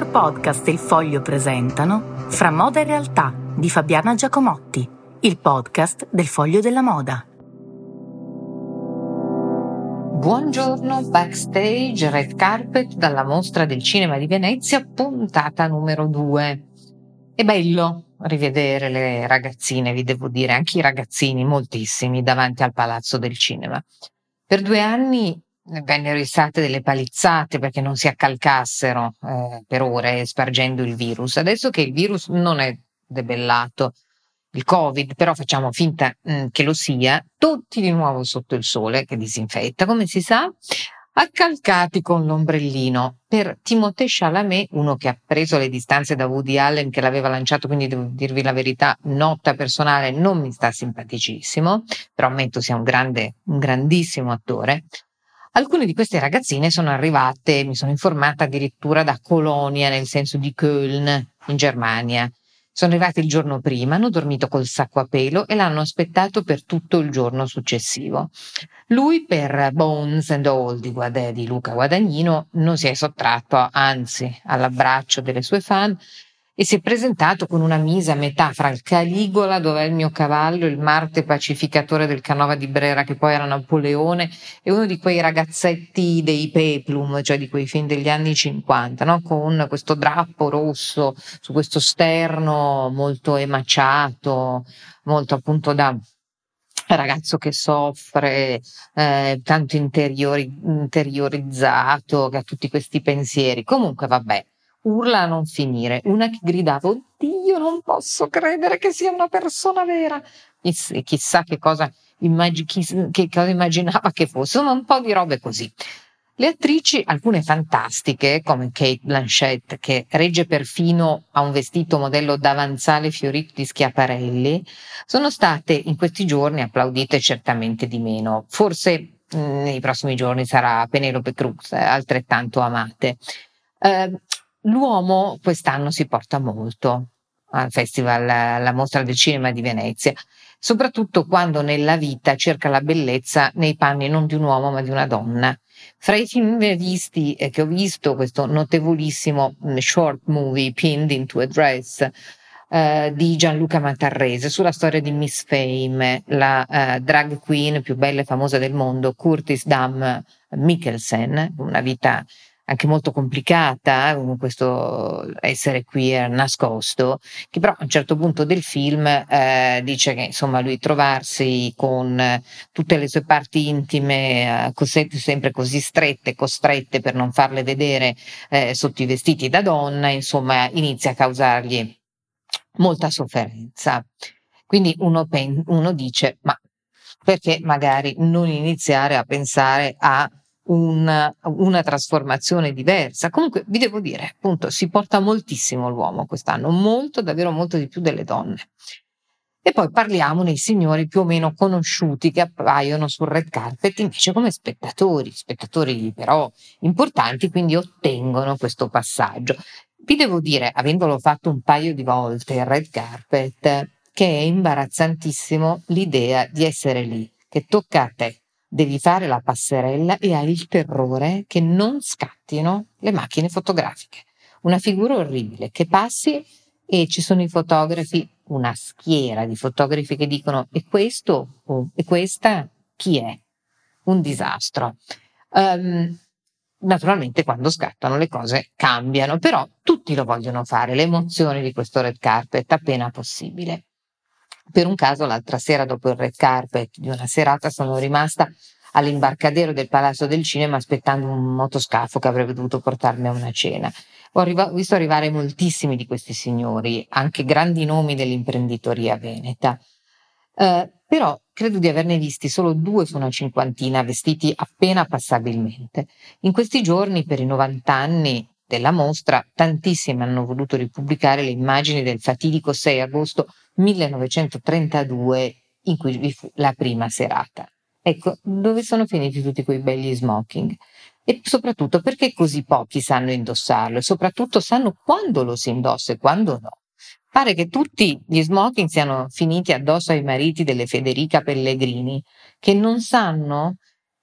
Picture Podcast e Il Foglio presentano Fra moda e realtà di Fabiana Giacomotti, il podcast del Foglio della Moda. Buongiorno backstage Red Carpet dalla mostra del cinema di Venezia, puntata numero 2. È bello rivedere le ragazzine, vi devo dire, anche i ragazzini, moltissimi, davanti al Palazzo del Cinema. Per due anni vennero issate delle palizzate perché non si accalcassero eh, per ore spargendo il virus. Adesso che il virus non è debellato, il Covid, però facciamo finta mh, mm, che lo sia, tutti di nuovo sotto il sole che disinfetta, come si sa, accalcati con l'ombrellino. Per Timothée Chalamet, uno che ha preso le distanze da Woody Allen, che l'aveva lanciato, quindi devo dirvi la verità, nota personale, non mi sta simpaticissimo, però ammetto sia un grande, un grandissimo attore. Alcune di queste ragazzine sono arrivate, mi sono informata addirittura da Colonia, nel senso di Köln, in Germania. Sono arrivate il giorno prima, hanno dormito col sacco a pelo e l'hanno aspettato per tutto il giorno successivo. Lui, per Bones and All di, di Luca Guadagnino, non si è sottratto, anzi, all'abbraccio delle sue fan e si è presentato con una misa metà fra il Caligola, dove è il mio cavallo, il Marte pacificatore del Canova di Brera, che poi era Napoleone, e uno di quei ragazzetti dei Peplum, cioè di quei film degli anni 50, no? con questo drappo rosso su questo sterno molto emaciato, molto appunto da ragazzo che soffre, eh, tanto interiori, interiorizzato, che ha tutti questi pensieri. Comunque, vabbè, urla a non finire, una che gridava, oddio, non posso credere che sia una persona vera. E chissà che cosa, immag- che cosa immaginava che fosse, Sono un po' di robe così. Le attrici, alcune fantastiche, come Kate Blanchett, che regge perfino a un vestito modello davanzale fiorito di schiaparelli, sono state in questi giorni applaudite certamente di meno. Forse mh, nei prossimi giorni sarà Penelope Cruz, altrettanto amate. Uh, L'uomo quest'anno si porta molto al festival, alla mostra del cinema di Venezia, soprattutto quando nella vita cerca la bellezza nei panni non di un uomo ma di una donna. Fra i film visti eh, che ho visto, questo notevolissimo mm, short movie Pinned into a Dress eh, di Gianluca Matarrese sulla storia di Miss Fame, la eh, drag queen più bella e famosa del mondo, Curtis Dam Mikkelsen, una vita anche molto complicata, con questo essere queer nascosto, che però a un certo punto del film eh, dice che insomma lui trovarsi con tutte le sue parti intime eh, sempre così strette, costrette per non farle vedere eh, sotto i vestiti da donna, insomma inizia a causargli molta sofferenza. Quindi uno, pen- uno dice, ma perché magari non iniziare a pensare a una, una, trasformazione diversa. Comunque vi devo dire, appunto, si porta moltissimo l'uomo quest'anno, molto, davvero molto di più delle donne. E poi parliamo dei signori più o meno conosciuti che appaiono sul red carpet invece come spettatori, spettatori però importanti, quindi ottengono questo passaggio. Vi devo dire, avendolo fatto un paio di volte il red carpet, che è imbarazzantissimo l'idea di essere lì, che tocca a te, devi fare la passerella e hai il terrore che non scattino le macchine fotografiche. Una figura orribile che passi e ci sono i fotografi, una schiera di fotografi che dicono e questo o e questa chi è? Un disastro. Um, naturalmente quando scattano le cose cambiano, però tutti lo vogliono fare, le emozioni di questo red carpet appena possibile. Per un caso l'altra sera dopo il red carpet di una serata sono rimasta all'imbarcadero del Palazzo del Cinema aspettando un motoscafo che avrebbe dovuto portarmi a una cena. Ho arriva- visto arrivare moltissimi di questi signori, anche grandi nomi dell'imprenditoria veneta. Uh, però credo di averne visti solo due su una cinquantina vestiti appena passabilmente. In questi giorni, per i 90 anni della mostra, tantissimi hanno voluto ripubblicare le immagini del fatidico 6 agosto 1932 in cui vi fu la prima serata. Ecco, dove sono finiti tutti quei belli smoking? E soprattutto perché così pochi sanno indossarlo e soprattutto sanno quando lo si indossa e quando no. Pare che tutti gli smoking siano finiti addosso ai mariti delle Federica Pellegrini, che non sanno,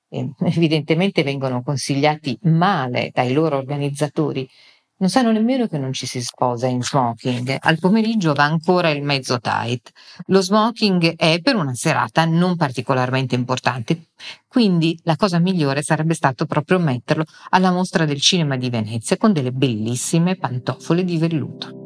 evidentemente vengono consigliati male dai loro organizzatori, Non sanno nemmeno che non ci si sposa in smoking. Al pomeriggio va ancora il mezzo tight. Lo smoking è per una serata non particolarmente importante, quindi la cosa migliore sarebbe stato proprio metterlo alla mostra del cinema di Venezia con delle bellissime pantofole di velluto.